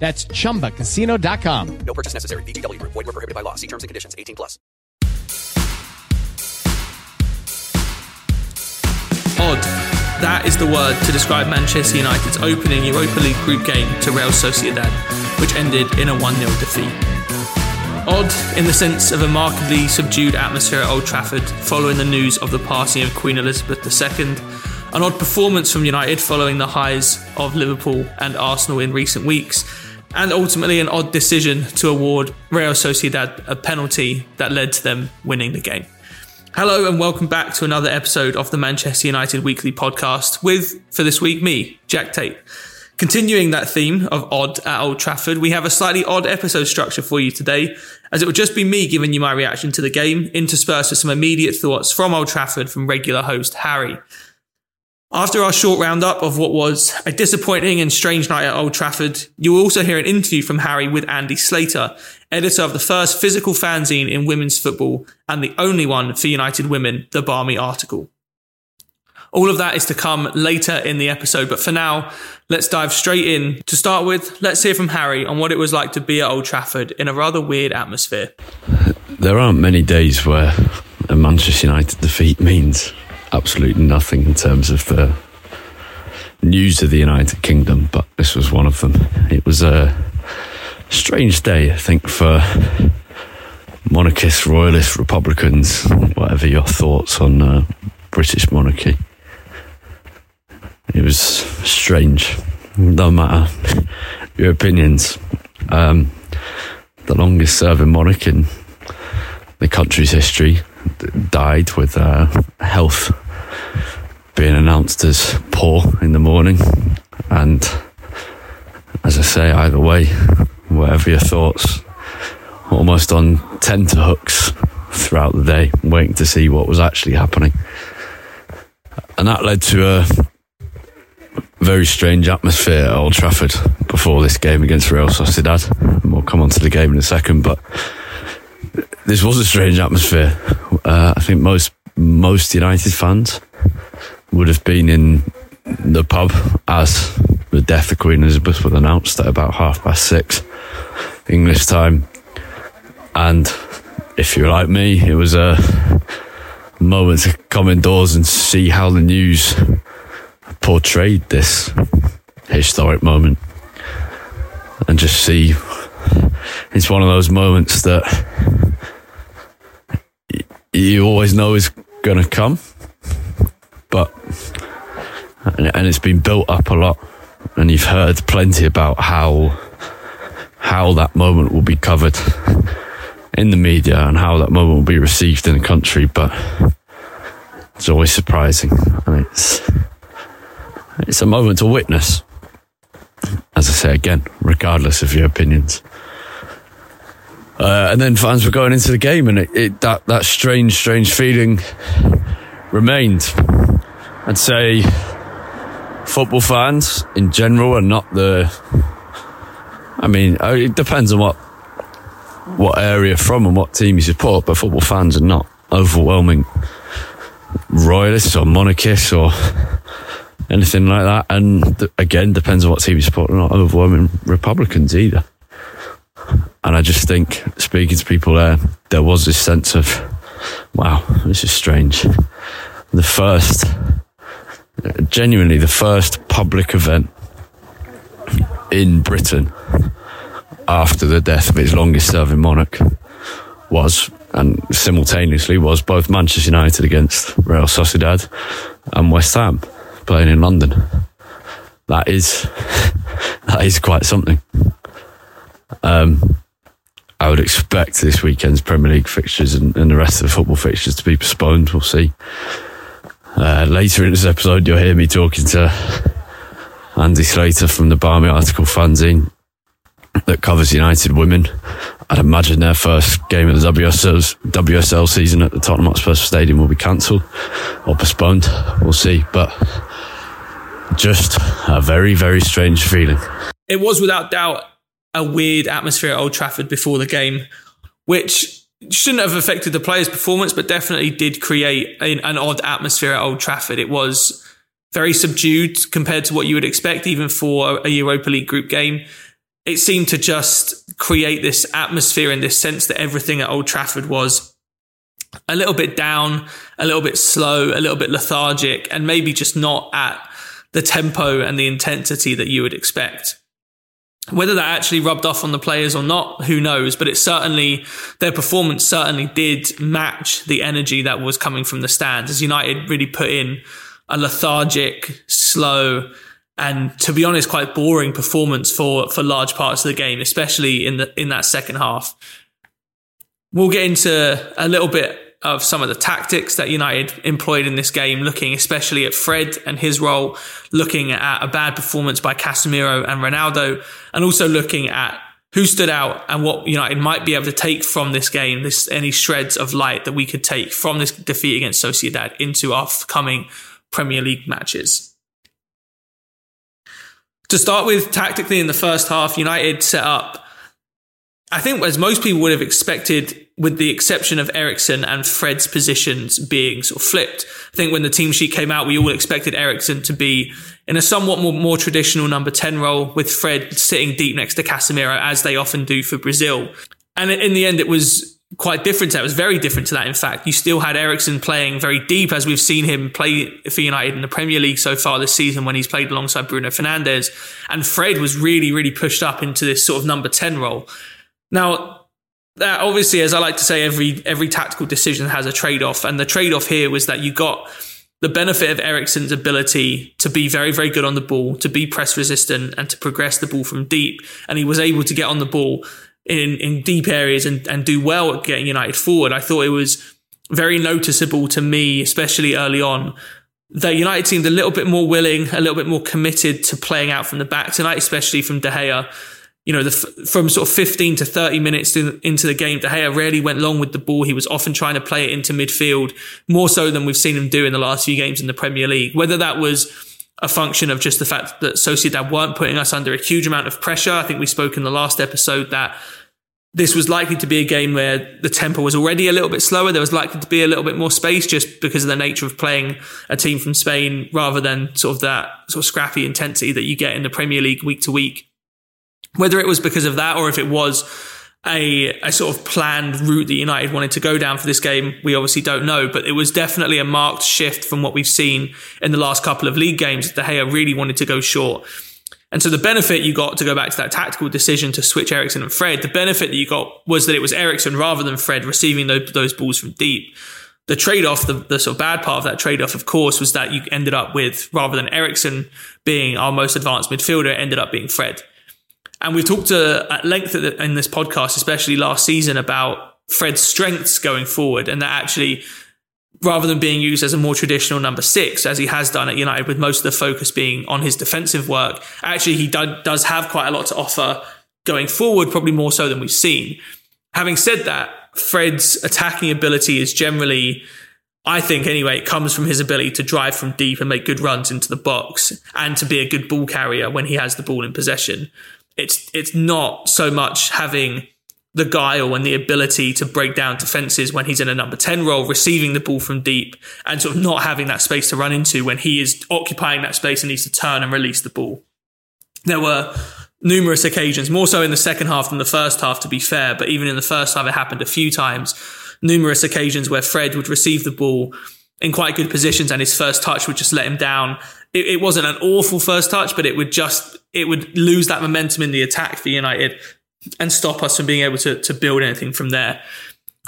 That's chumbacasino.com. No purchase necessary. VGW Group. Void were prohibited by law. See terms and conditions. 18 plus. Odd. That is the word to describe Manchester United's opening Europa League group game to Real Sociedad, which ended in a 1 0 defeat. Odd in the sense of a markedly subdued atmosphere at Old Trafford following the news of the passing of Queen Elizabeth II. An odd performance from United following the highs of Liverpool and Arsenal in recent weeks. And ultimately, an odd decision to award Real Sociedad a penalty that led to them winning the game. Hello and welcome back to another episode of the Manchester United Weekly Podcast with, for this week, me, Jack Tait. Continuing that theme of odd at Old Trafford, we have a slightly odd episode structure for you today, as it will just be me giving you my reaction to the game, interspersed with some immediate thoughts from Old Trafford from regular host Harry. After our short roundup of what was a disappointing and strange night at Old Trafford, you will also hear an interview from Harry with Andy Slater, editor of the first physical fanzine in women's football and the only one for United Women, the Barmy article. All of that is to come later in the episode, but for now, let's dive straight in. To start with, let's hear from Harry on what it was like to be at Old Trafford in a rather weird atmosphere. There aren't many days where a Manchester United defeat means absolutely nothing in terms of the news of the United Kingdom, but this was one of them. It was a strange day, I think, for monarchists, royalists, republicans, whatever your thoughts on uh, British monarchy. It was strange. No matter your opinions. Um, the longest serving monarch in the country's history died with uh, health being announced as poor in the morning. And as I say, either way, whatever your thoughts, almost on tenterhooks throughout the day, waiting to see what was actually happening. And that led to a very strange atmosphere at Old Trafford before this game against Real Sociedad. And we'll come on to the game in a second, but this was a strange atmosphere. Uh, I think most most United fans would have been in the pub as the death of Queen Elizabeth was announced at about half past six English time. And if you're like me, it was a moment to come indoors and see how the news portrayed this historic moment and just see it's one of those moments that you always know is going to come but and it's been built up a lot and you've heard plenty about how how that moment will be covered in the media and how that moment will be received in the country but it's always surprising and it's it's a moment to witness as I say again regardless of your opinions uh, and then fans were going into the game and it, it that that strange strange feeling remained I'd say football fans in general are not the. I mean, uh, it depends on what what area from and what team you support, but football fans are not overwhelming royalists or monarchists or anything like that. And again, depends on what team you support. Not overwhelming Republicans either. And I just think, speaking to people there, there was this sense of, wow, this is strange. The first, genuinely, the first public event in Britain after the death of its longest serving monarch was, and simultaneously was, both Manchester United against Real Sociedad and West Ham playing in London. That is, that is quite something. Um, I would expect this weekend's Premier League fixtures and, and, the rest of the football fixtures to be postponed. We'll see. Uh, later in this episode, you'll hear me talking to Andy Slater from the Barmy Article fanzine that covers United women. I'd imagine their first game of the WSL, WSL season at the Tottenham Hotspur Stadium will be cancelled or postponed. We'll see. But just a very, very strange feeling. It was without doubt a weird atmosphere at Old Trafford before the game, which shouldn't have affected the players' performance, but definitely did create an, an odd atmosphere at Old Trafford. It was very subdued compared to what you would expect, even for a Europa League group game. It seemed to just create this atmosphere and this sense that everything at Old Trafford was a little bit down, a little bit slow, a little bit lethargic, and maybe just not at the tempo and the intensity that you would expect. Whether that actually rubbed off on the players or not, who knows? But it certainly, their performance certainly did match the energy that was coming from the stands as United really put in a lethargic, slow, and to be honest, quite boring performance for, for large parts of the game, especially in the, in that second half. We'll get into a little bit of some of the tactics that United employed in this game, looking especially at Fred and his role, looking at a bad performance by Casemiro and Ronaldo, and also looking at who stood out and what United might be able to take from this game, this any shreds of light that we could take from this defeat against Sociedad into our coming Premier League matches. To start with, tactically in the first half, United set up I think as most people would have expected, with the exception of Eriksen and Fred's positions being sort of flipped. I think when the team sheet came out, we all expected Eriksen to be in a somewhat more, more traditional number 10 role with Fred sitting deep next to Casemiro, as they often do for Brazil. And in the end, it was quite different that. It was very different to that. In fact, you still had Eriksen playing very deep as we've seen him play for United in the Premier League so far this season when he's played alongside Bruno Fernandes. And Fred was really, really pushed up into this sort of number 10 role. Now, that obviously, as I like to say, every every tactical decision has a trade off, and the trade off here was that you got the benefit of Eriksen's ability to be very, very good on the ball, to be press resistant, and to progress the ball from deep, and he was able to get on the ball in in deep areas and and do well at getting United forward. I thought it was very noticeable to me, especially early on, that United seemed a little bit more willing, a little bit more committed to playing out from the back tonight, especially from De Gea you know, the, from sort of 15 to 30 minutes to, into the game, De Gea rarely went long with the ball. He was often trying to play it into midfield, more so than we've seen him do in the last few games in the Premier League. Whether that was a function of just the fact that Sociedad weren't putting us under a huge amount of pressure. I think we spoke in the last episode that this was likely to be a game where the tempo was already a little bit slower. There was likely to be a little bit more space just because of the nature of playing a team from Spain rather than sort of that sort of scrappy intensity that you get in the Premier League week to week. Whether it was because of that or if it was a, a sort of planned route that United wanted to go down for this game, we obviously don't know. But it was definitely a marked shift from what we've seen in the last couple of league games. De Gea really wanted to go short. And so the benefit you got to go back to that tactical decision to switch Eriksen and Fred, the benefit that you got was that it was Eriksen rather than Fred receiving those, those balls from deep. The trade off, the, the sort of bad part of that trade off, of course, was that you ended up with rather than Eriksen being our most advanced midfielder, ended up being Fred. And we've talked uh, at length in this podcast, especially last season, about Fred's strengths going forward, and that actually, rather than being used as a more traditional number six, as he has done at United, with most of the focus being on his defensive work, actually he do- does have quite a lot to offer going forward, probably more so than we've seen. Having said that, Fred's attacking ability is generally I think anyway, it comes from his ability to drive from deep and make good runs into the box and to be a good ball carrier when he has the ball in possession. It's it's not so much having the guile and the ability to break down defenses when he's in a number 10 role, receiving the ball from deep and sort of not having that space to run into when he is occupying that space and needs to turn and release the ball. There were numerous occasions, more so in the second half than the first half, to be fair, but even in the first half, it happened a few times. Numerous occasions where Fred would receive the ball in quite good positions and his first touch would just let him down. It, it wasn't an awful first touch, but it would just, it would lose that momentum in the attack for United and stop us from being able to, to build anything from there.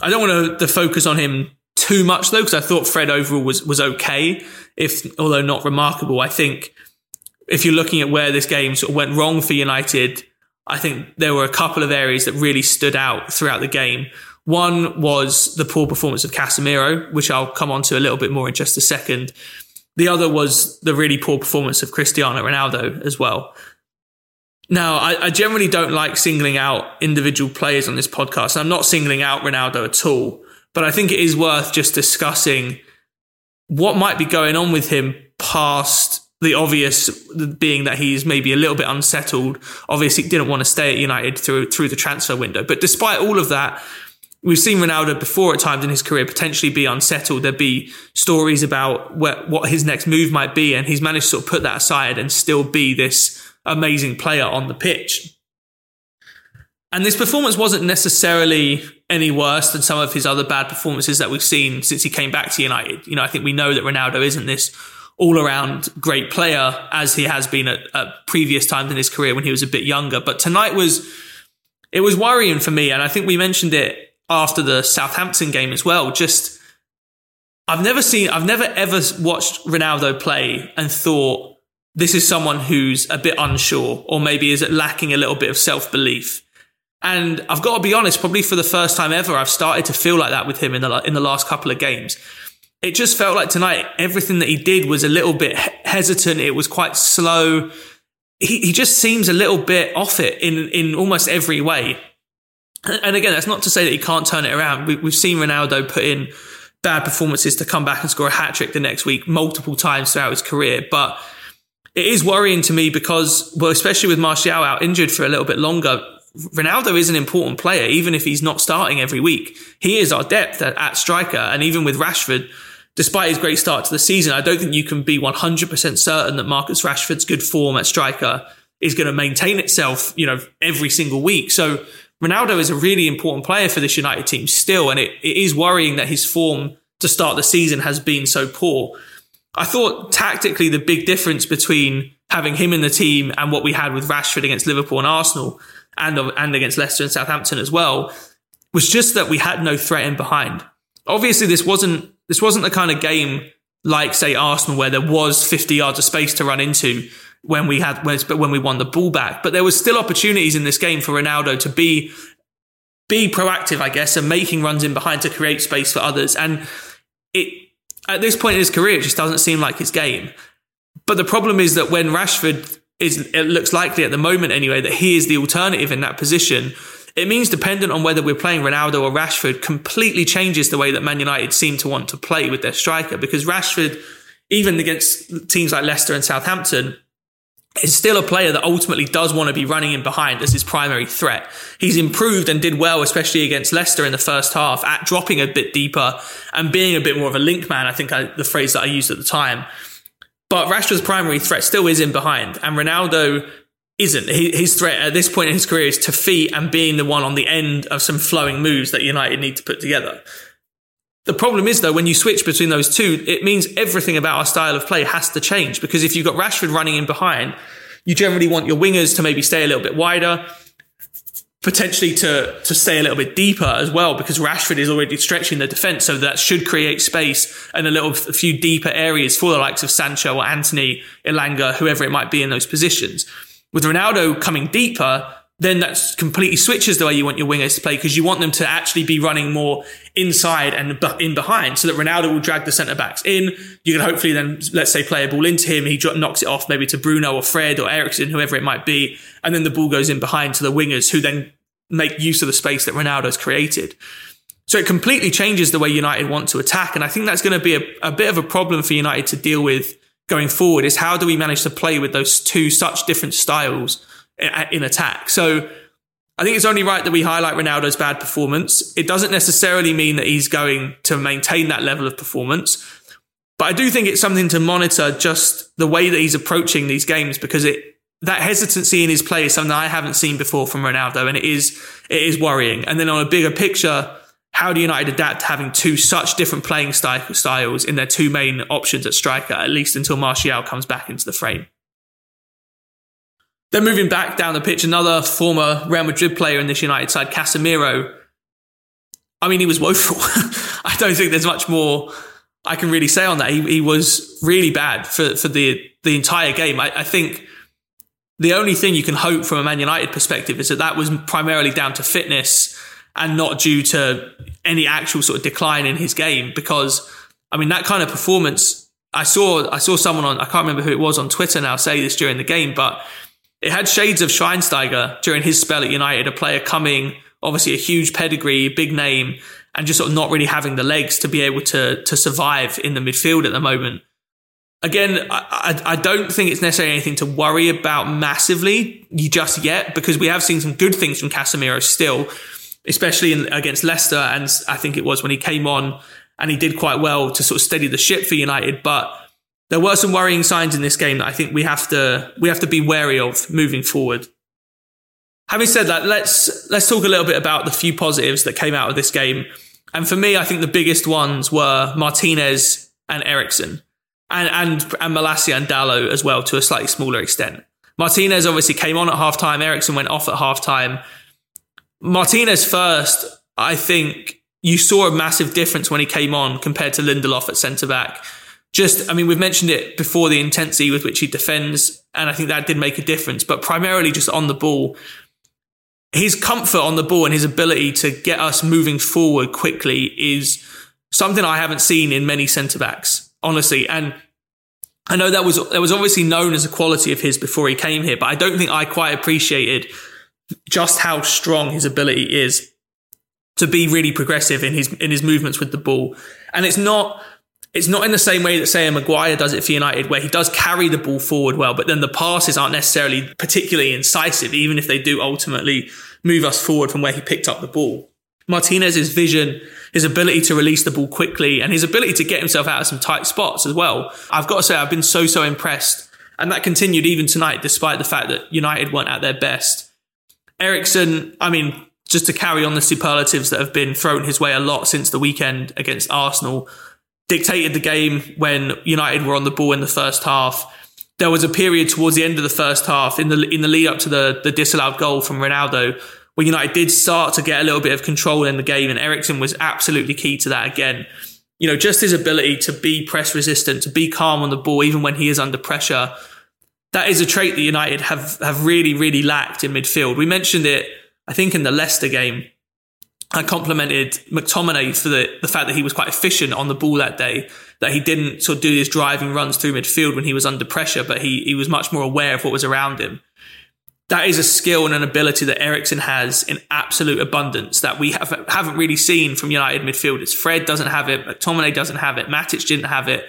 I don't want to, to focus on him too much though, because I thought Fred overall was, was okay, if, although not remarkable. I think if you're looking at where this game sort of went wrong for United, I think there were a couple of areas that really stood out throughout the game. One was the poor performance of Casemiro, which I'll come on to a little bit more in just a second. The other was the really poor performance of Cristiano Ronaldo as well. Now, I, I, generally don't like singling out individual players on this podcast. I'm not singling out Ronaldo at all, but I think it is worth just discussing what might be going on with him past the obvious being that he's maybe a little bit unsettled. Obviously, didn't want to stay at United through through the transfer window. But despite all of that, we've seen Ronaldo before at times in his career potentially be unsettled. There'd be stories about what, what his next move might be, and he's managed to sort of put that aside and still be this amazing player on the pitch. And this performance wasn't necessarily any worse than some of his other bad performances that we've seen since he came back to United. You know, I think we know that Ronaldo isn't this all around great player as he has been at, at, previous times in his career when he was a bit younger. But tonight was, it was worrying for me. And I think we mentioned it after the Southampton game as well. Just, I've never seen, I've never ever watched Ronaldo play and thought, this is someone who's a bit unsure or maybe is lacking a little bit of self belief. And I've got to be honest, probably for the first time ever, I've started to feel like that with him in the, in the last couple of games. It just felt like tonight, everything that he did was a little bit hesitant. It was quite slow. He, he just seems a little bit off it in, in almost every way. And again, that's not to say that he can't turn it around. We, we've seen Ronaldo put in bad performances to come back and score a hat trick the next week multiple times throughout his career. But it is worrying to me because, well, especially with Martial out injured for a little bit longer, Ronaldo is an important player, even if he's not starting every week. He is our depth at, at, striker. And even with Rashford, despite his great start to the season, I don't think you can be 100% certain that Marcus Rashford's good form at striker is going to maintain itself, you know, every single week. So Ronaldo is a really important player for this United team still. And it, it is worrying that his form to start the season has been so poor. I thought tactically the big difference between having him in the team and what we had with Rashford against Liverpool and Arsenal and, and against Leicester and Southampton as well was just that we had no threat in behind. Obviously, this wasn't, this wasn't the kind of game like say Arsenal where there was 50 yards of space to run into when we had, when we won the ball back. But there was still opportunities in this game for Ronaldo to be, be proactive, I guess, and making runs in behind to create space for others. And it, at this point in his career, it just doesn't seem like his game. But the problem is that when Rashford is, it looks likely at the moment anyway, that he is the alternative in that position. It means dependent on whether we're playing Ronaldo or Rashford completely changes the way that Man United seem to want to play with their striker because Rashford, even against teams like Leicester and Southampton, is still a player that ultimately does want to be running in behind as his primary threat. He's improved and did well, especially against Leicester in the first half, at dropping a bit deeper and being a bit more of a link man. I think I, the phrase that I used at the time. But Rashford's primary threat still is in behind, and Ronaldo isn't. His threat at this point in his career is to feet and being the one on the end of some flowing moves that United need to put together. The problem is though, when you switch between those two, it means everything about our style of play has to change because if you've got Rashford running in behind, you generally want your wingers to maybe stay a little bit wider, potentially to, to stay a little bit deeper as well because Rashford is already stretching the defense. So that should create space and a little, a few deeper areas for the likes of Sancho or Antony, Elanga, whoever it might be in those positions. With Ronaldo coming deeper, then that completely switches the way you want your wingers to play because you want them to actually be running more inside and in behind so that Ronaldo will drag the centre backs in. You can hopefully then, let's say, play a ball into him. He knocks it off maybe to Bruno or Fred or Eriksen, whoever it might be. And then the ball goes in behind to the wingers who then make use of the space that Ronaldo's created. So it completely changes the way United want to attack. And I think that's going to be a, a bit of a problem for United to deal with going forward is how do we manage to play with those two such different styles in attack. So I think it's only right that we highlight Ronaldo's bad performance. It doesn't necessarily mean that he's going to maintain that level of performance. But I do think it's something to monitor just the way that he's approaching these games because it that hesitancy in his play is something I haven't seen before from Ronaldo, and it is it is worrying. And then on a bigger picture, how do United adapt to having two such different playing styles in their two main options at striker, at least until Martial comes back into the frame? Then moving back down the pitch, another former Real Madrid player in this United side, Casemiro. I mean, he was woeful. I don't think there's much more I can really say on that. He, he was really bad for, for the, the entire game. I, I think the only thing you can hope from a Man United perspective is that that was primarily down to fitness and not due to any actual sort of decline in his game. Because, I mean, that kind of performance, I saw, I saw someone on, I can't remember who it was on Twitter now say this during the game, but it had shades of Schweinsteiger during his spell at United, a player coming, obviously a huge pedigree, big name, and just sort of not really having the legs to be able to, to survive in the midfield at the moment. Again, I, I, I don't think it's necessarily anything to worry about massively just yet because we have seen some good things from Casemiro still especially in, against Leicester. And I think it was when he came on and he did quite well to sort of steady the ship for United. But there were some worrying signs in this game that I think we have to we have to be wary of moving forward. Having said that, let's let's talk a little bit about the few positives that came out of this game. And for me, I think the biggest ones were Martinez and Eriksen, and and and Malacia and Dalot as well to a slightly smaller extent. Martinez obviously came on at halftime. Eriksen went off at halftime. Martinez first, I think you saw a massive difference when he came on compared to Lindelof at centre back. Just, I mean, we've mentioned it before the intensity with which he defends, and I think that did make a difference, but primarily just on the ball. His comfort on the ball and his ability to get us moving forward quickly is something I haven't seen in many centre backs, honestly. And I know that was that was obviously known as a quality of his before he came here, but I don't think I quite appreciated just how strong his ability is to be really progressive in his in his movements with the ball. And it's not it's not in the same way that say Maguire does it for United, where he does carry the ball forward well, but then the passes aren't necessarily particularly incisive, even if they do ultimately move us forward from where he picked up the ball. Martinez's vision, his ability to release the ball quickly, and his ability to get himself out of some tight spots as well. I've got to say, I've been so so impressed, and that continued even tonight, despite the fact that United weren't at their best. Eriksen, I mean, just to carry on the superlatives that have been thrown his way a lot since the weekend against Arsenal, dictated the game when United were on the ball in the first half. There was a period towards the end of the first half in the in the lead up to the, the disallowed goal from Ronaldo where United did start to get a little bit of control in the game, and Eriksen was absolutely key to that again. You know, just his ability to be press resistant, to be calm on the ball, even when he is under pressure, that is a trait that United have have really really lacked in midfield. We mentioned it, I think, in the Leicester game. I complimented McTominay for the, the fact that he was quite efficient on the ball that day, that he didn't sort of do his driving runs through midfield when he was under pressure, but he, he was much more aware of what was around him. That is a skill and an ability that Eriksen has in absolute abundance that we have, haven't really seen from United midfielders. Fred doesn't have it, McTominay doesn't have it, Matic didn't have it.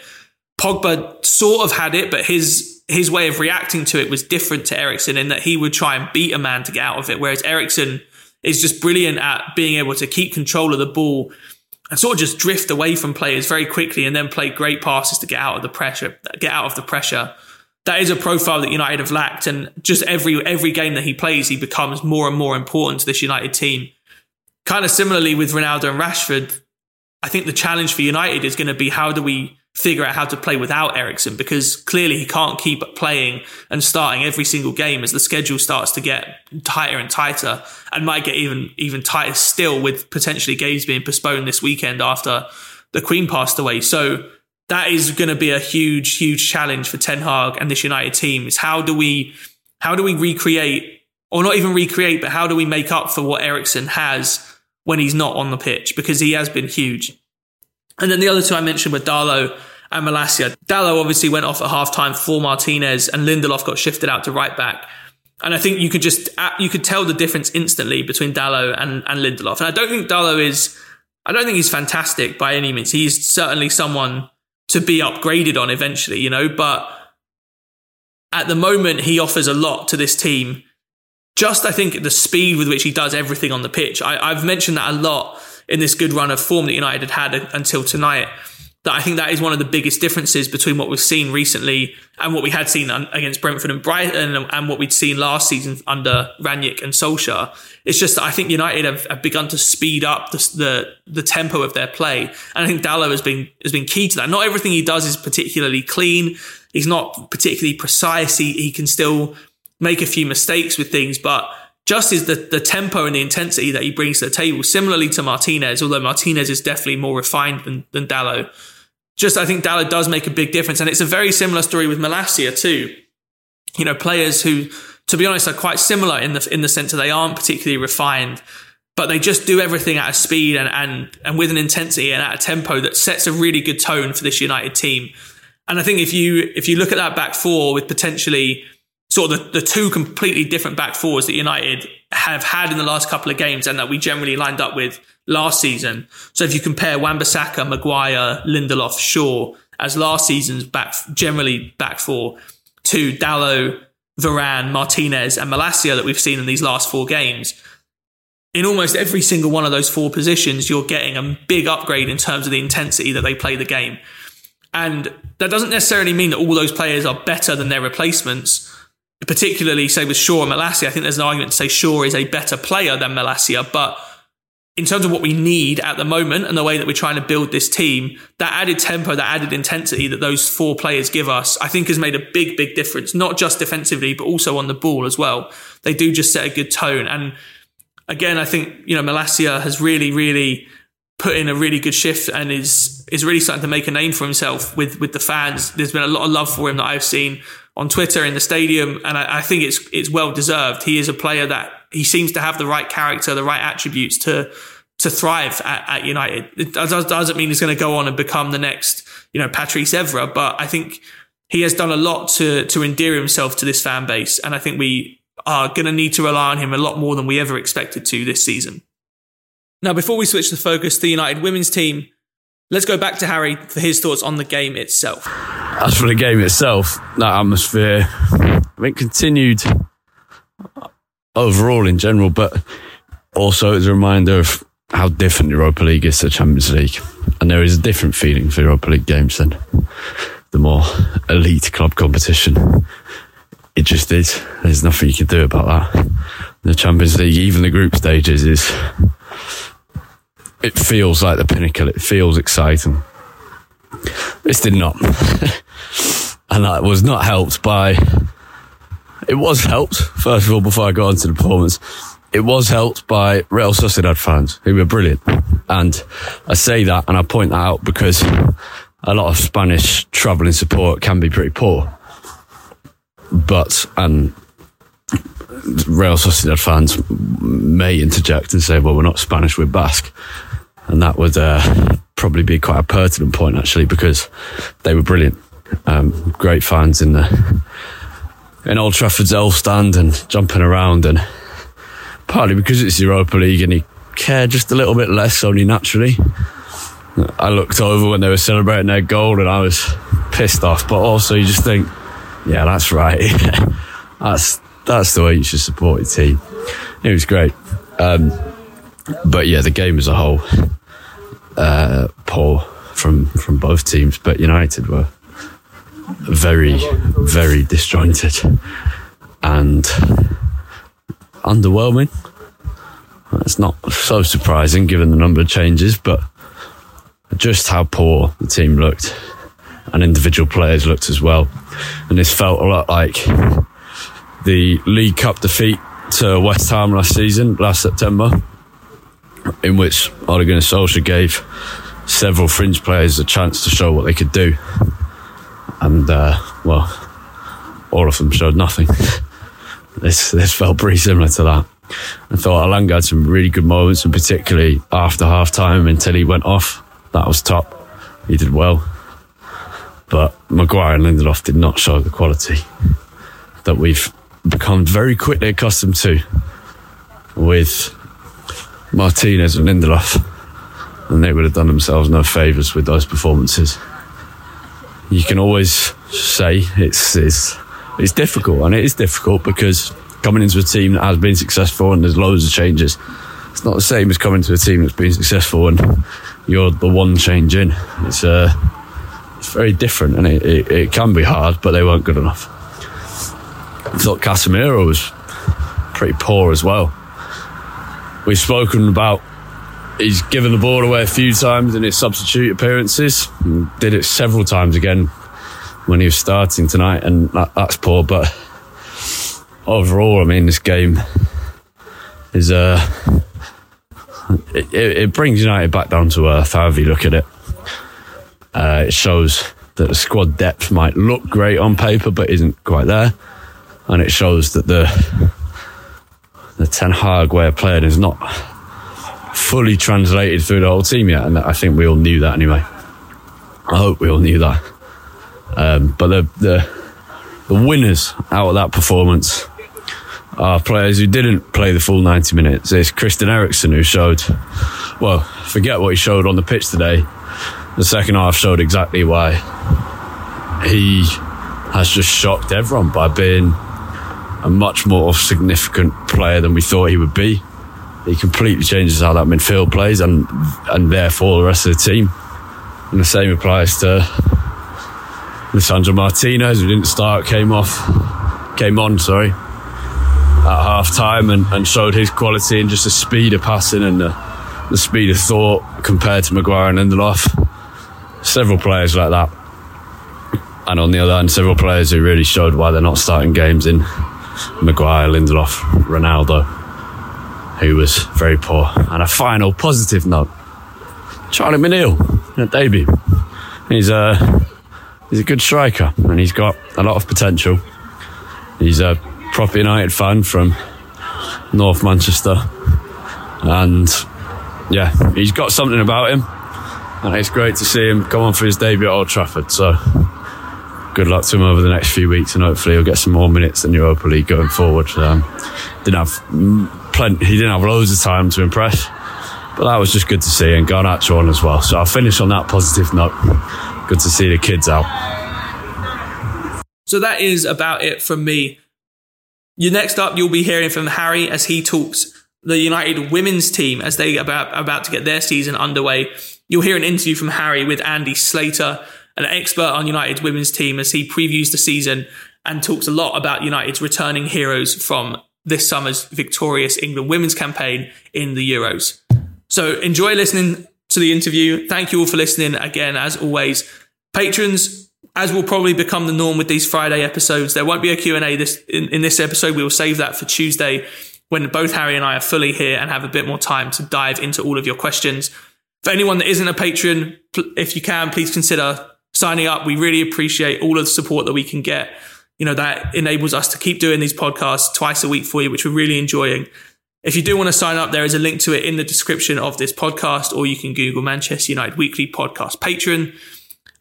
Pogba sort of had it, but his his way of reacting to it was different to Eriksen in that he would try and beat a man to get out of it, whereas Eriksen is just brilliant at being able to keep control of the ball and sort of just drift away from players very quickly and then play great passes to get out of the pressure, get out of the pressure. That is a profile that United have lacked, and just every every game that he plays, he becomes more and more important to this United team. Kind of similarly with Ronaldo and Rashford, I think the challenge for United is going to be how do we figure out how to play without Eriksen because clearly he can't keep playing and starting every single game as the schedule starts to get tighter and tighter and might get even even tighter still with potentially games being postponed this weekend after the Queen passed away. So that is going to be a huge, huge challenge for Ten Hag and this United team. Is how do we how do we recreate or not even recreate, but how do we make up for what Eriksen has when he's not on the pitch because he has been huge. And then the other two I mentioned were Dalot and Malacia. Dalot obviously went off at halftime for Martinez and Lindelof got shifted out to right back. And I think you could just, uh, you could tell the difference instantly between Dalot and, and Lindelof. And I don't think Dalot is, I don't think he's fantastic by any means. He's certainly someone to be upgraded on eventually, you know, but at the moment he offers a lot to this team just I think the speed with which he does everything on the pitch. I, I've mentioned that a lot in this good run of form that United had had until tonight. That I think that is one of the biggest differences between what we've seen recently and what we had seen against Brentford and Brighton and what we'd seen last season under Rangnick and Solskjaer. It's just that I think United have, have begun to speed up the, the, the tempo of their play, and I think Dalot has been has been key to that. Not everything he does is particularly clean. He's not particularly precise. He he can still make a few mistakes with things, but just is the, the tempo and the intensity that he brings to the table, similarly to Martinez, although Martinez is definitely more refined than, than Dalot. Just, I think Dalot does make a big difference. And it's a very similar story with Malacia too. You know, players who, to be honest, are quite similar in the, in the sense that they aren't particularly refined, but they just do everything at a speed and, and, and with an intensity and at a tempo that sets a really good tone for this United team. And I think if you, if you look at that back four with potentially sort of the, the two completely different back fours that United have had in the last couple of games and that we generally lined up with last season. So if you compare Wan-Bissaka, Maguire, Lindelof, Shaw as last season's back, generally back four to Dalot, Varane, Martinez and Malacia that we've seen in these last four games. In almost every single one of those four positions, you're getting a big upgrade in terms of the intensity that they play the game. And that doesn't necessarily mean that all those players are better than their replacements particularly say with Shaw and Malacia, I think there's an argument to say Shaw is a better player than Malacia, but in terms of what we need at the moment and the way that we're trying to build this team, that added tempo, that added intensity that those four players give us, I think has made a big, big difference, not just defensively, but also on the ball as well. They do just set a good tone. And again, I think, you know, Malacia has really, really put in a really good shift and is is really starting to make a name for himself with with the fans. There's been a lot of love for him that I've seen on Twitter in the stadium, and I, I, think it's it's well deserved. He is a player that he seems to have the right character, the right attributes to to thrive at, at United. It does, doesn't mean he's going to go on and become the next, you know, Patrice Evra, but I think he has done a lot to to endear himself to this fan base, and I think we are going to need to rely on him a lot more than we ever expected to this season. Now, before we switch the focus to the United women's team, let's go back to Harry for his thoughts on the game itself. As for the game itself, that atmosphere, I think continued overall in general, but also as a reminder of how different Europa League is to Champions League. And there is a different feeling for Europa League games than the more elite club competition. It just is. There's nothing you can do about that. The Champions League, even the group stages, is it feels like the pinnacle. It feels exciting. This did not. and that was not helped by. It was helped, first of all, before I got into the performance. It was helped by Real Sociedad fans who were brilliant. And I say that and I point that out because a lot of Spanish travelling support can be pretty poor. But, and Real Sociedad fans may interject and say, well, we're not Spanish, we're Basque. And that would uh, probably be quite a pertinent point, actually, because they were brilliant. Um, great fans in the in Old Trafford's Elf stand and jumping around, and partly because it's Europa League and you care just a little bit less, only naturally. I looked over when they were celebrating their goal and I was pissed off, but also you just think, yeah, that's right. that's that's the way you should support your team. It was great. Um, but yeah, the game as a whole, uh, poor from from both teams. But United were very, very disjointed and underwhelming. It's not so surprising given the number of changes, but just how poor the team looked and individual players looked as well. And this felt a lot like the League Cup defeat to West Ham last season, last September, in which Ole Gunnar Solskjaer gave several fringe players a chance to show what they could do and uh, well, all of them showed nothing. this this felt pretty similar to that. I thought Elanga had some really good moments, and particularly after half time until he went off. That was top. He did well. But Maguire and Lindelof did not show the quality that we've become very quickly accustomed to with Martinez and Lindelof. And they would have done themselves no favours with those performances you can always say it's it's it's difficult, and it is difficult because coming into a team that has been successful and there's loads of changes. It's not the same as coming to a team that's been successful and you're the one change in. It's uh, it's very different and it, it, it can be hard, but they weren't good enough. I thought Casemiro was pretty poor as well. We've spoken about he's given the ball away a few times in his substitute appearances. Did it several times again when he was starting tonight, and that, that's poor. But overall, I mean, this game is uh, it, it brings United back down to earth. However you look at it, uh, it shows that the squad depth might look great on paper, but isn't quite there, and it shows that the the Ten Hag way of playing is not fully translated through the whole team yet, and I think we all knew that anyway. I hope we all knew that. Um, but the, the the winners out of that performance are players who didn't play the full 90 minutes. It's Christian Eriksen who showed, well, forget what he showed on the pitch today. The second half showed exactly why he has just shocked everyone by being a much more significant player than we thought he would be. He completely changes how that midfield plays and and therefore the rest of the team. And the same applies to Lisandro Martinez, who didn't start, came off, came on, sorry, at half time and, and showed his quality and just the speed of passing and the, the speed of thought compared to Maguire and Lindelof. Several players like that. And on the other hand, several players who really showed why they're not starting games in Maguire, Lindelof, Ronaldo, who was very poor. And a final positive note Charlie McNeill, a debut. He's a, he's a good striker and he's got a lot of potential. He's a proper United fan from North Manchester. And yeah, he's got something about him. And it's great to see him come on for his debut at Old Trafford. So good luck to him over the next few weeks, and hopefully he'll get some more minutes in Europa League going forward. Um, didn't have plenty, he didn't have loads of time to impress, but that was just good to see, and Garnacho on as well. So I'll finish on that positive note. Good to see the kids out. So that is about it from me. You next up, you'll be hearing from Harry as he talks the United women's team as they about about to get their season underway. You'll hear an interview from Harry with Andy Slater, an expert on United's women's team, as he previews the season and talks a lot about United's returning heroes from this summer's victorious England women's campaign in the Euros. So enjoy listening to the interview. Thank you all for listening again, as always. Patrons, as will probably become the norm with these Friday episodes, there won't be a Q&A this, in, in this episode. We will save that for Tuesday when both Harry and I are fully here and have a bit more time to dive into all of your questions. For anyone that isn't a patron, if you can, please consider signing up. We really appreciate all of the support that we can get. You know, that enables us to keep doing these podcasts twice a week for you, which we're really enjoying. If you do want to sign up, there is a link to it in the description of this podcast, or you can Google Manchester United Weekly Podcast Patron.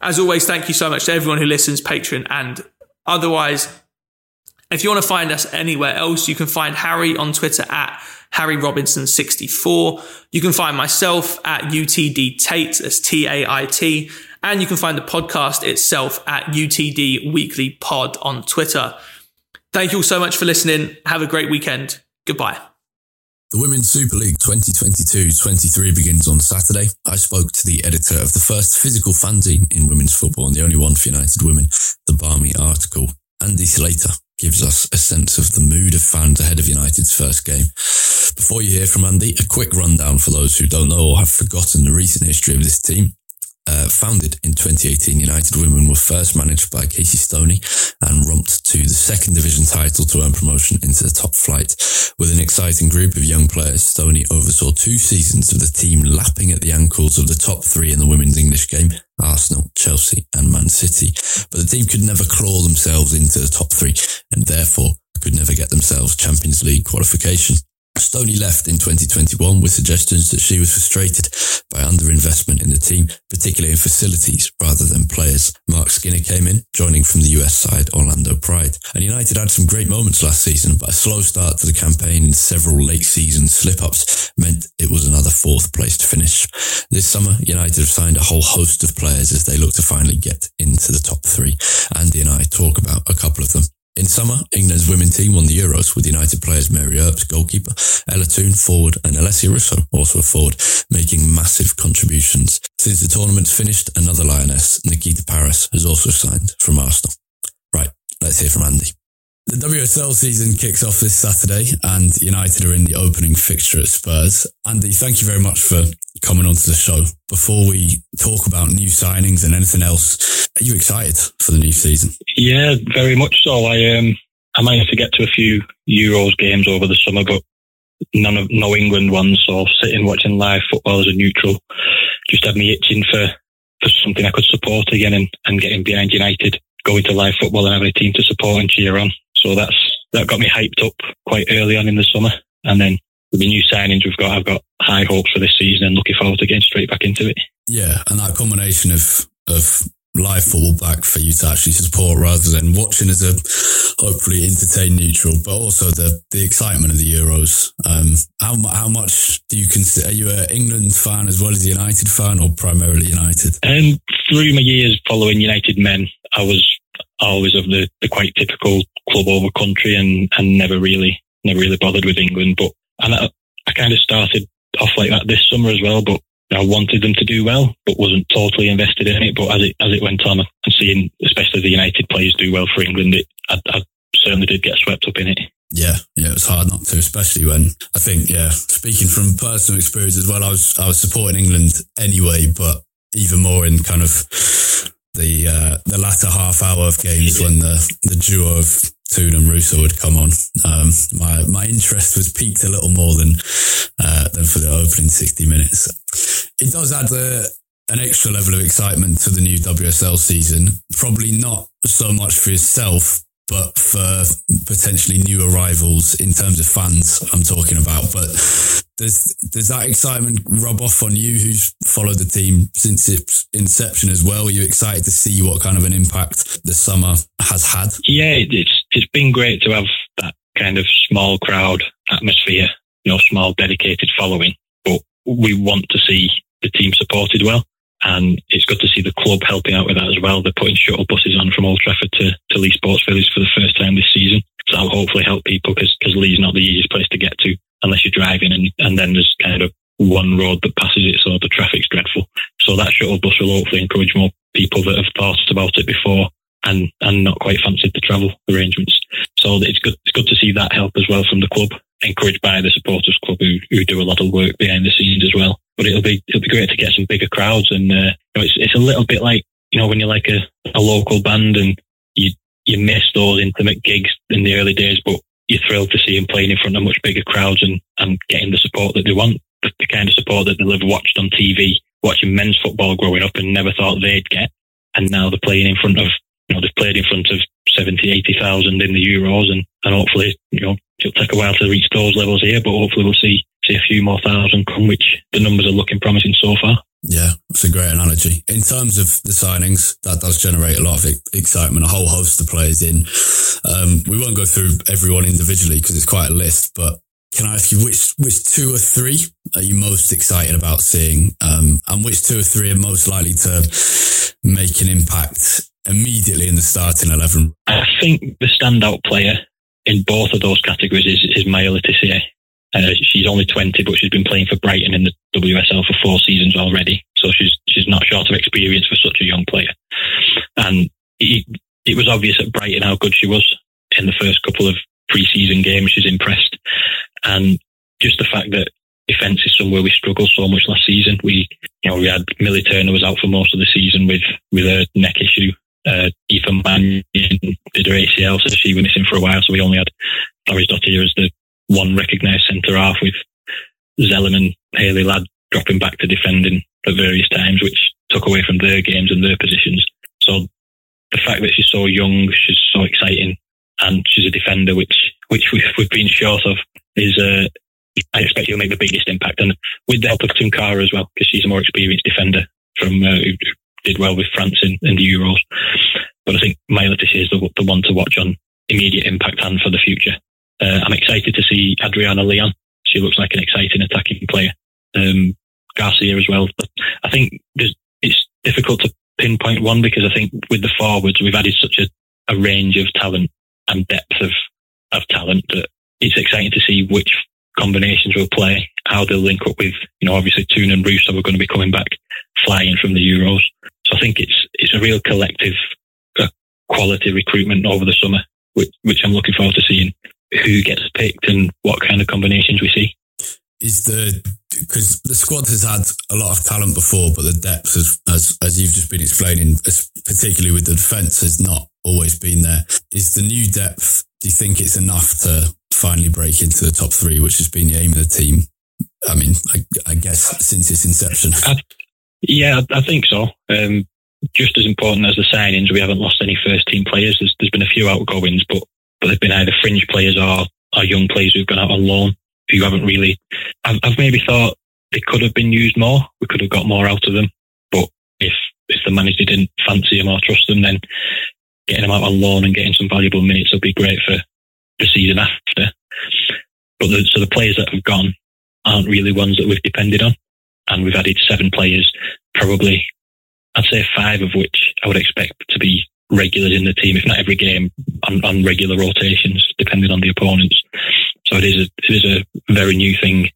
As always, thank you so much to everyone who listens, Patron and otherwise. If you want to find us anywhere else, you can find Harry on Twitter at Harry Robinson64. You can find myself at UTD Tait, as T A I T, and you can find the podcast itself at UTD Weekly Pod on Twitter. Thank you all so much for listening. Have a great weekend. Goodbye. The Women's Super League 2022-23 begins on Saturday. I spoke to the editor of the first physical fanzine in women's football and the only one for United Women, the Barmy article. Andy Slater gives us a sense of the mood of fans ahead of United's first game. Before you hear from Andy, a quick rundown for those who don't know or have forgotten the recent history of this team. Uh, founded in 2018, United Women were first managed by Casey Stoney and romped to the second division title to earn promotion into the top flight. With an exciting group of young players, Stoney oversaw two seasons of the team lapping at the ankles of the top three in the women's English game, Arsenal, Chelsea and Man City. But the team could never claw themselves into the top three and therefore could never get themselves Champions League qualification. Stoney left in 2021 with suggestions that she was frustrated by underinvestment in the team, particularly in facilities rather than players. Marc Skinner came in, joining from the US side Orlando Pride. And United had some great moments last season, but a slow start to the campaign and several late season slip-ups meant it was another fourth place to finish. This summer, United have signed a whole host of players as they look to finally get into the top three. Andy and I talk about a couple of them. In summer, England's women's team won the Euros with United players Mary Earps, goalkeeper, Ella Toone, forward, and Alessia Russo, also a forward, making massive contributions. Since the tournament's finished, another Lioness, Nikita Parris, has also signed from Arsenal. Right, let's hear from Andy. The WSL season kicks off this Saturday and United are in the opening fixture at Spurs. Andy, thank you very much for coming onto the show. Before we talk about new signings and anything else, are you excited for the new season? Yeah, very much so. I um I managed to get to a few Euros games over the summer, but none of no England ones. So sitting watching live football as a neutral just had me itching for for something I could support again and, and getting behind United, going to live football and having a team to support and cheer on. So that's that got me hyped up quite early on in the summer. And then with the new signings we've got, I've got high hopes for this season and looking forward to getting straight back into it. Yeah, and that combination of of live football back for you to actually support rather than watching as a hopefully entertained neutral, but also the the excitement of the Euros. Um, how how much do you consider? Are you an England fan as well as a United fan, or primarily United? Um, through my years following United men, I was always of the, the quite typical club over country and, and never really, never really bothered with England. But, and I, I kind of started off like that this summer as well, but I wanted them to do well, but wasn't totally invested in it. But as it, as it went on and seeing, especially the United players do well for England, it, I, I certainly did get swept up in it. Yeah, yeah, it was hard not to, especially when I think, yeah, speaking from personal experience as well, I was I was supporting England anyway, but even more in kind of the uh, the latter half hour of games when the the duo of Toone and Russo would come on. Um, my my interest was peaked a little more than uh, than for the opening sixty minutes. It does add a, an extra level of excitement to the new WSL season. Probably not so much for yourself, but for potentially new arrivals in terms of fans, I'm talking about. But does does that excitement rub off on you, who's followed the team since its inception as well? Are you excited to see what kind of an impact the summer has had? Yeah, it's it's been great to have that kind of small crowd atmosphere, you know, small dedicated following. But we want to see the team supported well. And it's good to see the club helping out with that as well. They're putting shuttle buses on from Old Trafford to, to Leigh Sports Village for the first time this season. So that'll hopefully help people because Leigh's not the easiest place to get to unless you're driving and, and then there's kind of one road that passes it. So the traffic's dreadful. So that shuttle bus will hopefully encourage more people that have thought about it before and, and not quite fancied the travel arrangements. So it's good, it's good to see that help as well from the club, encouraged by the supporters club who, who do a lot of work behind the scenes as well. But it'll be, it'll be great to get some bigger crowds. And, uh, you know, it's, it's a little bit like, you know, when you're like a, a local band and you, you miss those intimate gigs in the early days, but you're thrilled to see them playing in front of much bigger crowds and, and getting the support that they want, the, the kind of support that they'll have watched on TV, watching men's football growing up and never thought they'd get. And now they're playing in front of, you know, they've played in front of 70, 80,000 in the Euros and, and hopefully, you know, it'll take a while to reach those levels here, but hopefully we'll see, see a few more thousand come, which the numbers are looking promising so far. Yeah, it's a great analogy. In terms of the signings, that does generate a lot of excitement. A whole host of players in. Um, we won't go through everyone individually because it's quite a list, but can I ask you which which two or three are you most excited about seeing, um, and which two or three are most likely to make an impact immediately in the starting eleven? I think the standout player in both of those categories is, is Maya Le Tissier. Uh, she's only 20, but she's been playing for Brighton in the WSL for four seasons already. So she's she's not short of experience for such a young player. And it, it was obvious at Brighton how good she was in the first couple of pre-season games. She's impressed, and just the fact that defence is somewhere we struggled so much last season. We, you know, we had Millie Turner was out for most of the season with with a neck issue. Uh, Aoife Mannion did her ACL, so she was missing for a while. So we only had Thorisdottir as the one recognised centre half with Zelem and Hayley Ladd dropping back to defending at various times, which took away from their games and their positions. So the fact that she's so young, she's so exciting, and she's a defender, which which we've, we've been short of, is uh, I expect she'll make the biggest impact. And with the help of Tounkara as well, because she's a more experienced defender from uh, did well with France in, in the Euros. But I think Maya Le is the, the one to watch on immediate impact and for the future. Uh, I'm excited to see Adriana Leon. She looks like an exciting attacking player. Um, Garcia as well. But I think it's difficult to pinpoint one because I think with the forwards, we've added such a, a range of talent and depth of, of talent that it's exciting to see which combinations will play, how they'll link up with, you know, obviously Toone and Russo are going to be coming back flying from the Euros. I think it's, it's a real collective uh, quality recruitment over the summer, which, which I'm looking forward to seeing who gets picked and what kind of combinations we see. Is the because the squad has had a lot of talent before, but the depth, as as, as you've just been explaining, particularly with the defence, has not always been there. Is the new depth? Do you think it's enough to finally break into the top three, which has been the aim of the team? I mean, I, I guess since its inception. I, yeah, I think so. Um, just as important as the signings, we haven't lost any first team players. There's, there's been a few outgoings, but but they've been either fringe players or, or young players who've gone out on loan who haven't really. I've, I've maybe thought they could have been used more. We could have got more out of them. But if if the manager didn't fancy them or trust them, then getting them out on loan and getting some valuable minutes would be great for the season after. But the, so the players that have gone aren't really ones that we've depended on, and we've added seven players, probably I'd say five of which I would expect to be regulars in the team, if not every game, on, on regular rotations, depending on the opponents. So it is a, it is a very new thing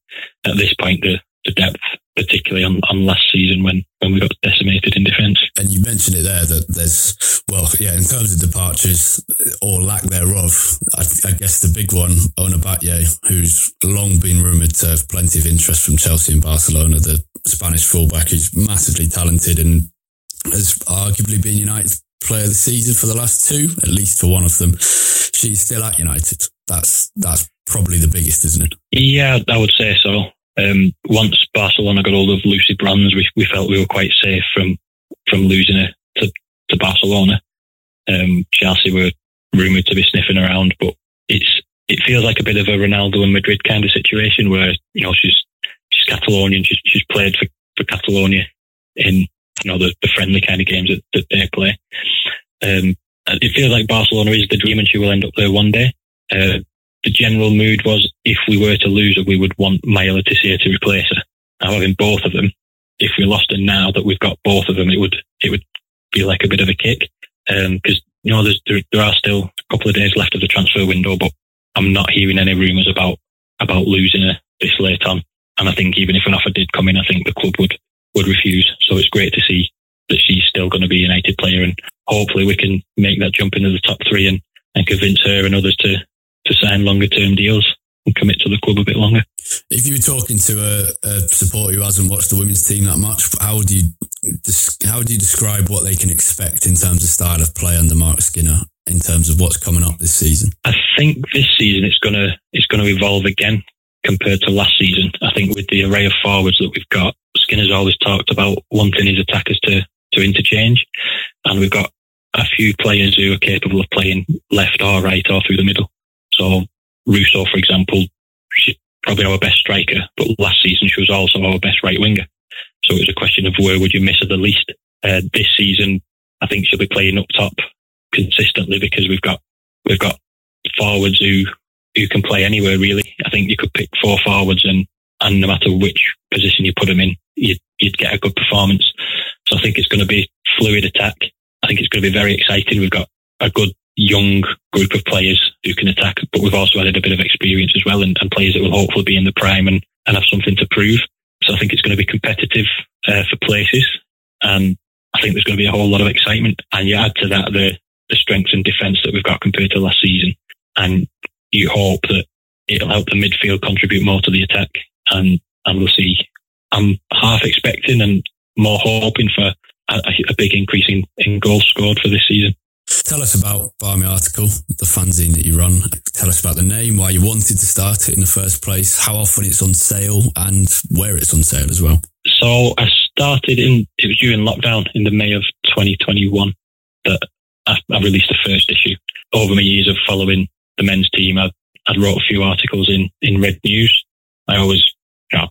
at this point, the, the depth, particularly on, on last season when, when we got decimated in defence. And you mentioned it there that there's, well, yeah, in terms of departures or lack thereof, I, I guess the big one, Ona Batlle, who's long been rumoured to have plenty of interest from Chelsea and Barcelona, the Spanish fullback who's massively talented and has arguably been United's player of the season for the last two, at least for one of them. She's still at United. That's that's probably the biggest, isn't it? Yeah, I would say so. Um, once Barcelona got hold of Lucy Bronze, we, we felt we were quite safe from from losing her to, to Barcelona. Um, Chelsea were rumoured to be sniffing around, but it's it feels like a bit of a Ronaldo and Madrid kind of situation where you know she's she's Catalonian, she's she's played for, for Catalonia in you know the, the friendly kind of games that, that they play. Um, it feels like Barcelona is the dream, and she will end up there one day. Uh, the general mood was if we were to lose her, we would want Maya Le Tissier to replace her. Now having both of them, if we lost her now that we've got both of them, it would it would be like a bit of a kick because um, you know there, there are still a couple of days left of the transfer window, but I'm not hearing any rumours about about losing her this late on. And I think even if an offer did come in, I think the club would would refuse. So it's great to see that she's still going to be a United player, and hopefully we can make that jump into the top three and, and convince her and others to to sign longer term deals and commit to the club a bit longer. If you were talking to a, a supporter who hasn't watched the women's team that much, how would you how would you describe what they can expect in terms of style of play under Marc Skinner in terms of what's coming up this season? I think this season it's gonna it's gonna evolve again compared to last season. I think with the array of forwards that we've got, Skinner's always talked about wanting his attackers to to interchange, and we've got a few players who are capable of playing left or right or through the middle. So Russo, for example, she's probably our best striker, but last season she was also our best right winger. So it was a question of where would you miss her the least. Uh, this season, I think she'll be playing up top consistently because we've got we've got forwards who who can play anywhere really. I think you could pick four forwards and and no matter which position you put them in, you'd, you'd get a good performance. So I think it's going to be fluid attack. I think it's going to be very exciting. We've got a good young group of players who can attack, but we've also added a bit of experience as well and, and players that will hopefully be in the prime and, and have something to prove. So I think it's going to be competitive uh, for places. And I think there's going to be a whole lot of excitement. And you add to that the, the strengths and defence that we've got compared to last season. And you hope that it'll help the midfield contribute more to the attack. And, and we'll see. I'm half expecting and more hoping for a, a big increase in, in goals scored for this season. Tell us about Barmy Article, the fanzine that you run. Tell us about the name, why you wanted to start it in the first place, how often it's on sale, and where it's on sale as well. So I started in, it was during lockdown in the May of 2021 that I, I released the first issue. Over my years of following the men's team, I, I wrote a few articles in, in Red News. I always, you know,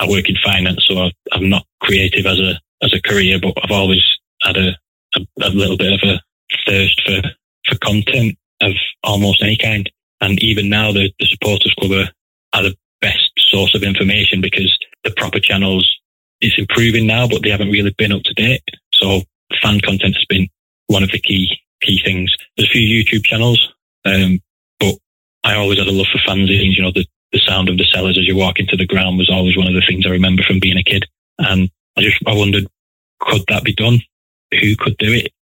I work in finance, so I, I'm not creative as a, as a career, but I've always had a, a, a little bit of a thirst for, for content of almost any kind. And even now, the, the supporters club are, are the best source of information because the proper channels it's improving now, but they haven't really been up to date. So fan content has been one of the key key things. There's a few YouTube channels Um, but I always had a love for fanzines. You know, the, the sound of the sellers as you walk into the ground was always one of the things I remember from being a kid. And I just, I wondered, could that be done? Who could do it?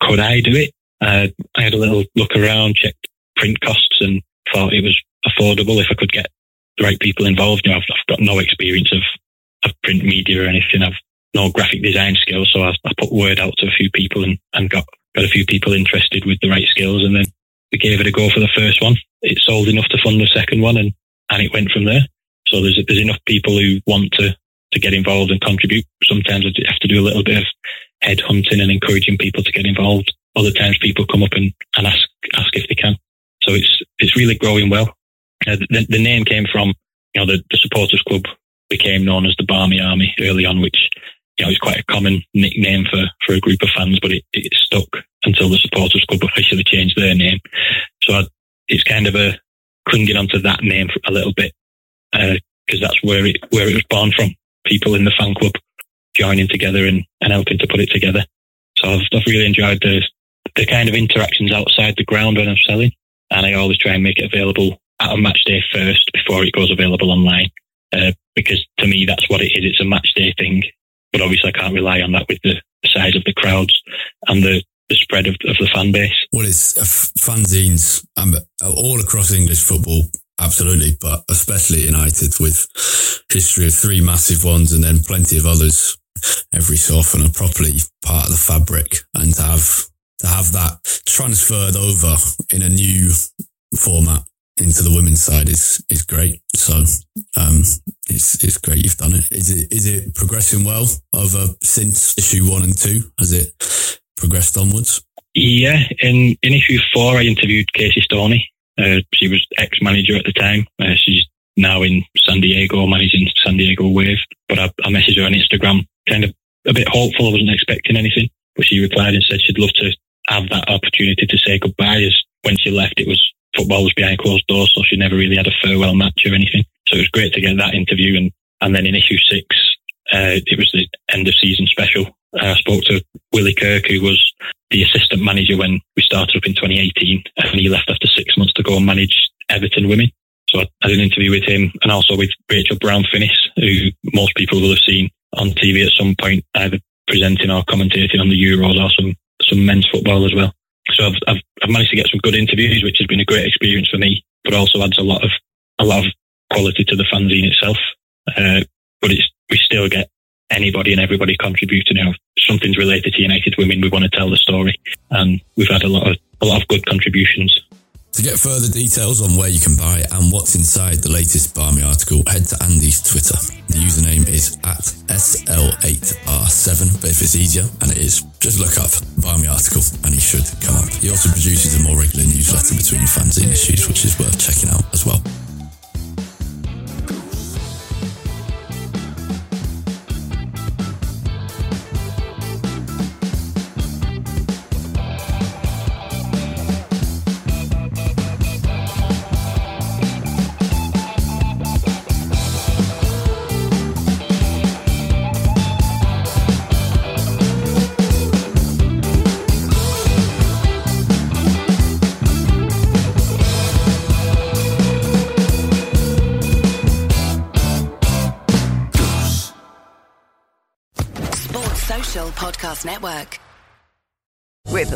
Could I do it? Uh, I had a little look around, checked print costs and thought it was affordable if I could get the right people involved. You know, I've, I've got no experience of, of print media or anything. I've no graphic design skills. So I, I put word out to a few people and, and got, got a few people interested with the right skills. And then we gave it a go for the first one. It sold enough to fund the second one and, and it went from there. So there's, there's enough people who want to, to get involved and contribute. Sometimes I have to do a little bit of head hunting and encouraging people to get involved. Other times people come up and, and ask, ask if they can. So it's, it's really growing well. Uh, the, the, name came from, you know, the, the supporters club became known as the Barmy Army early on, which, you know, is quite a common nickname for, for a group of fans, but it, it stuck until the supporters club officially changed their name. So I, it's kind of a clinging onto that name a little bit, because uh, that's where it, where it was born from. People in the fan club joining together and, and helping to put it together. So I've, I've really enjoyed the, the kind of interactions outside the ground when I'm selling. And I always try and make it available at a match day first before it goes available online. Uh, because to me, that's what it is. It's a match day thing. But obviously, I can't rely on that with the size of the crowds and the, the spread of, of the fan base. Well, it's uh, fanzines um, all across English football, absolutely, but especially United with history of three massive ones and then plenty of others every so often are properly part of the fabric and to have to have that transferred over in a new format into the women's side is is great. So um, it's it's great you've done it. Is it is it progressing well over since issue one and two? Has it progressed onwards? Yeah, in in issue four, I interviewed Casey Stoney. Uh, she was ex manager at the time. Uh, she's now in San Diego, managing San Diego Wave. But I, I messaged her on Instagram, kind of a bit hopeful. I wasn't expecting anything, but she replied and said she'd love to have that opportunity to say goodbye. As when she left, it was football was behind closed doors, so she never really had a farewell match or anything. So it was great to get that interview. And, and then in issue six, uh, it was the end of season special. I spoke to Willie Kirk, who was the assistant manager when we started up in 2018, and he left after six months to go and manage Everton women. So I had an interview with him and also with Rachel Brown Finnis, who most people will have seen on TV at some point, either presenting or commentating on the Euros or some, some men's football as well. So I've, I've, I've managed to get some good interviews, which has been a great experience for me, but also adds a lot of a lot of quality to the fanzine itself. Uh, but it's we still get anybody and everybody contributing. You know, something's related to United Women, we want to tell the story, and we've had a lot of a lot of good contributions. To get further details on where you can buy and what's inside the latest Barmy article, head to Andy's Twitter. The username is at SL8R7, but if it's easier, and it is, just look up Barmy article and he should come up. He also produces a more regular newsletter between fanzine issues, which is worth checking out as well.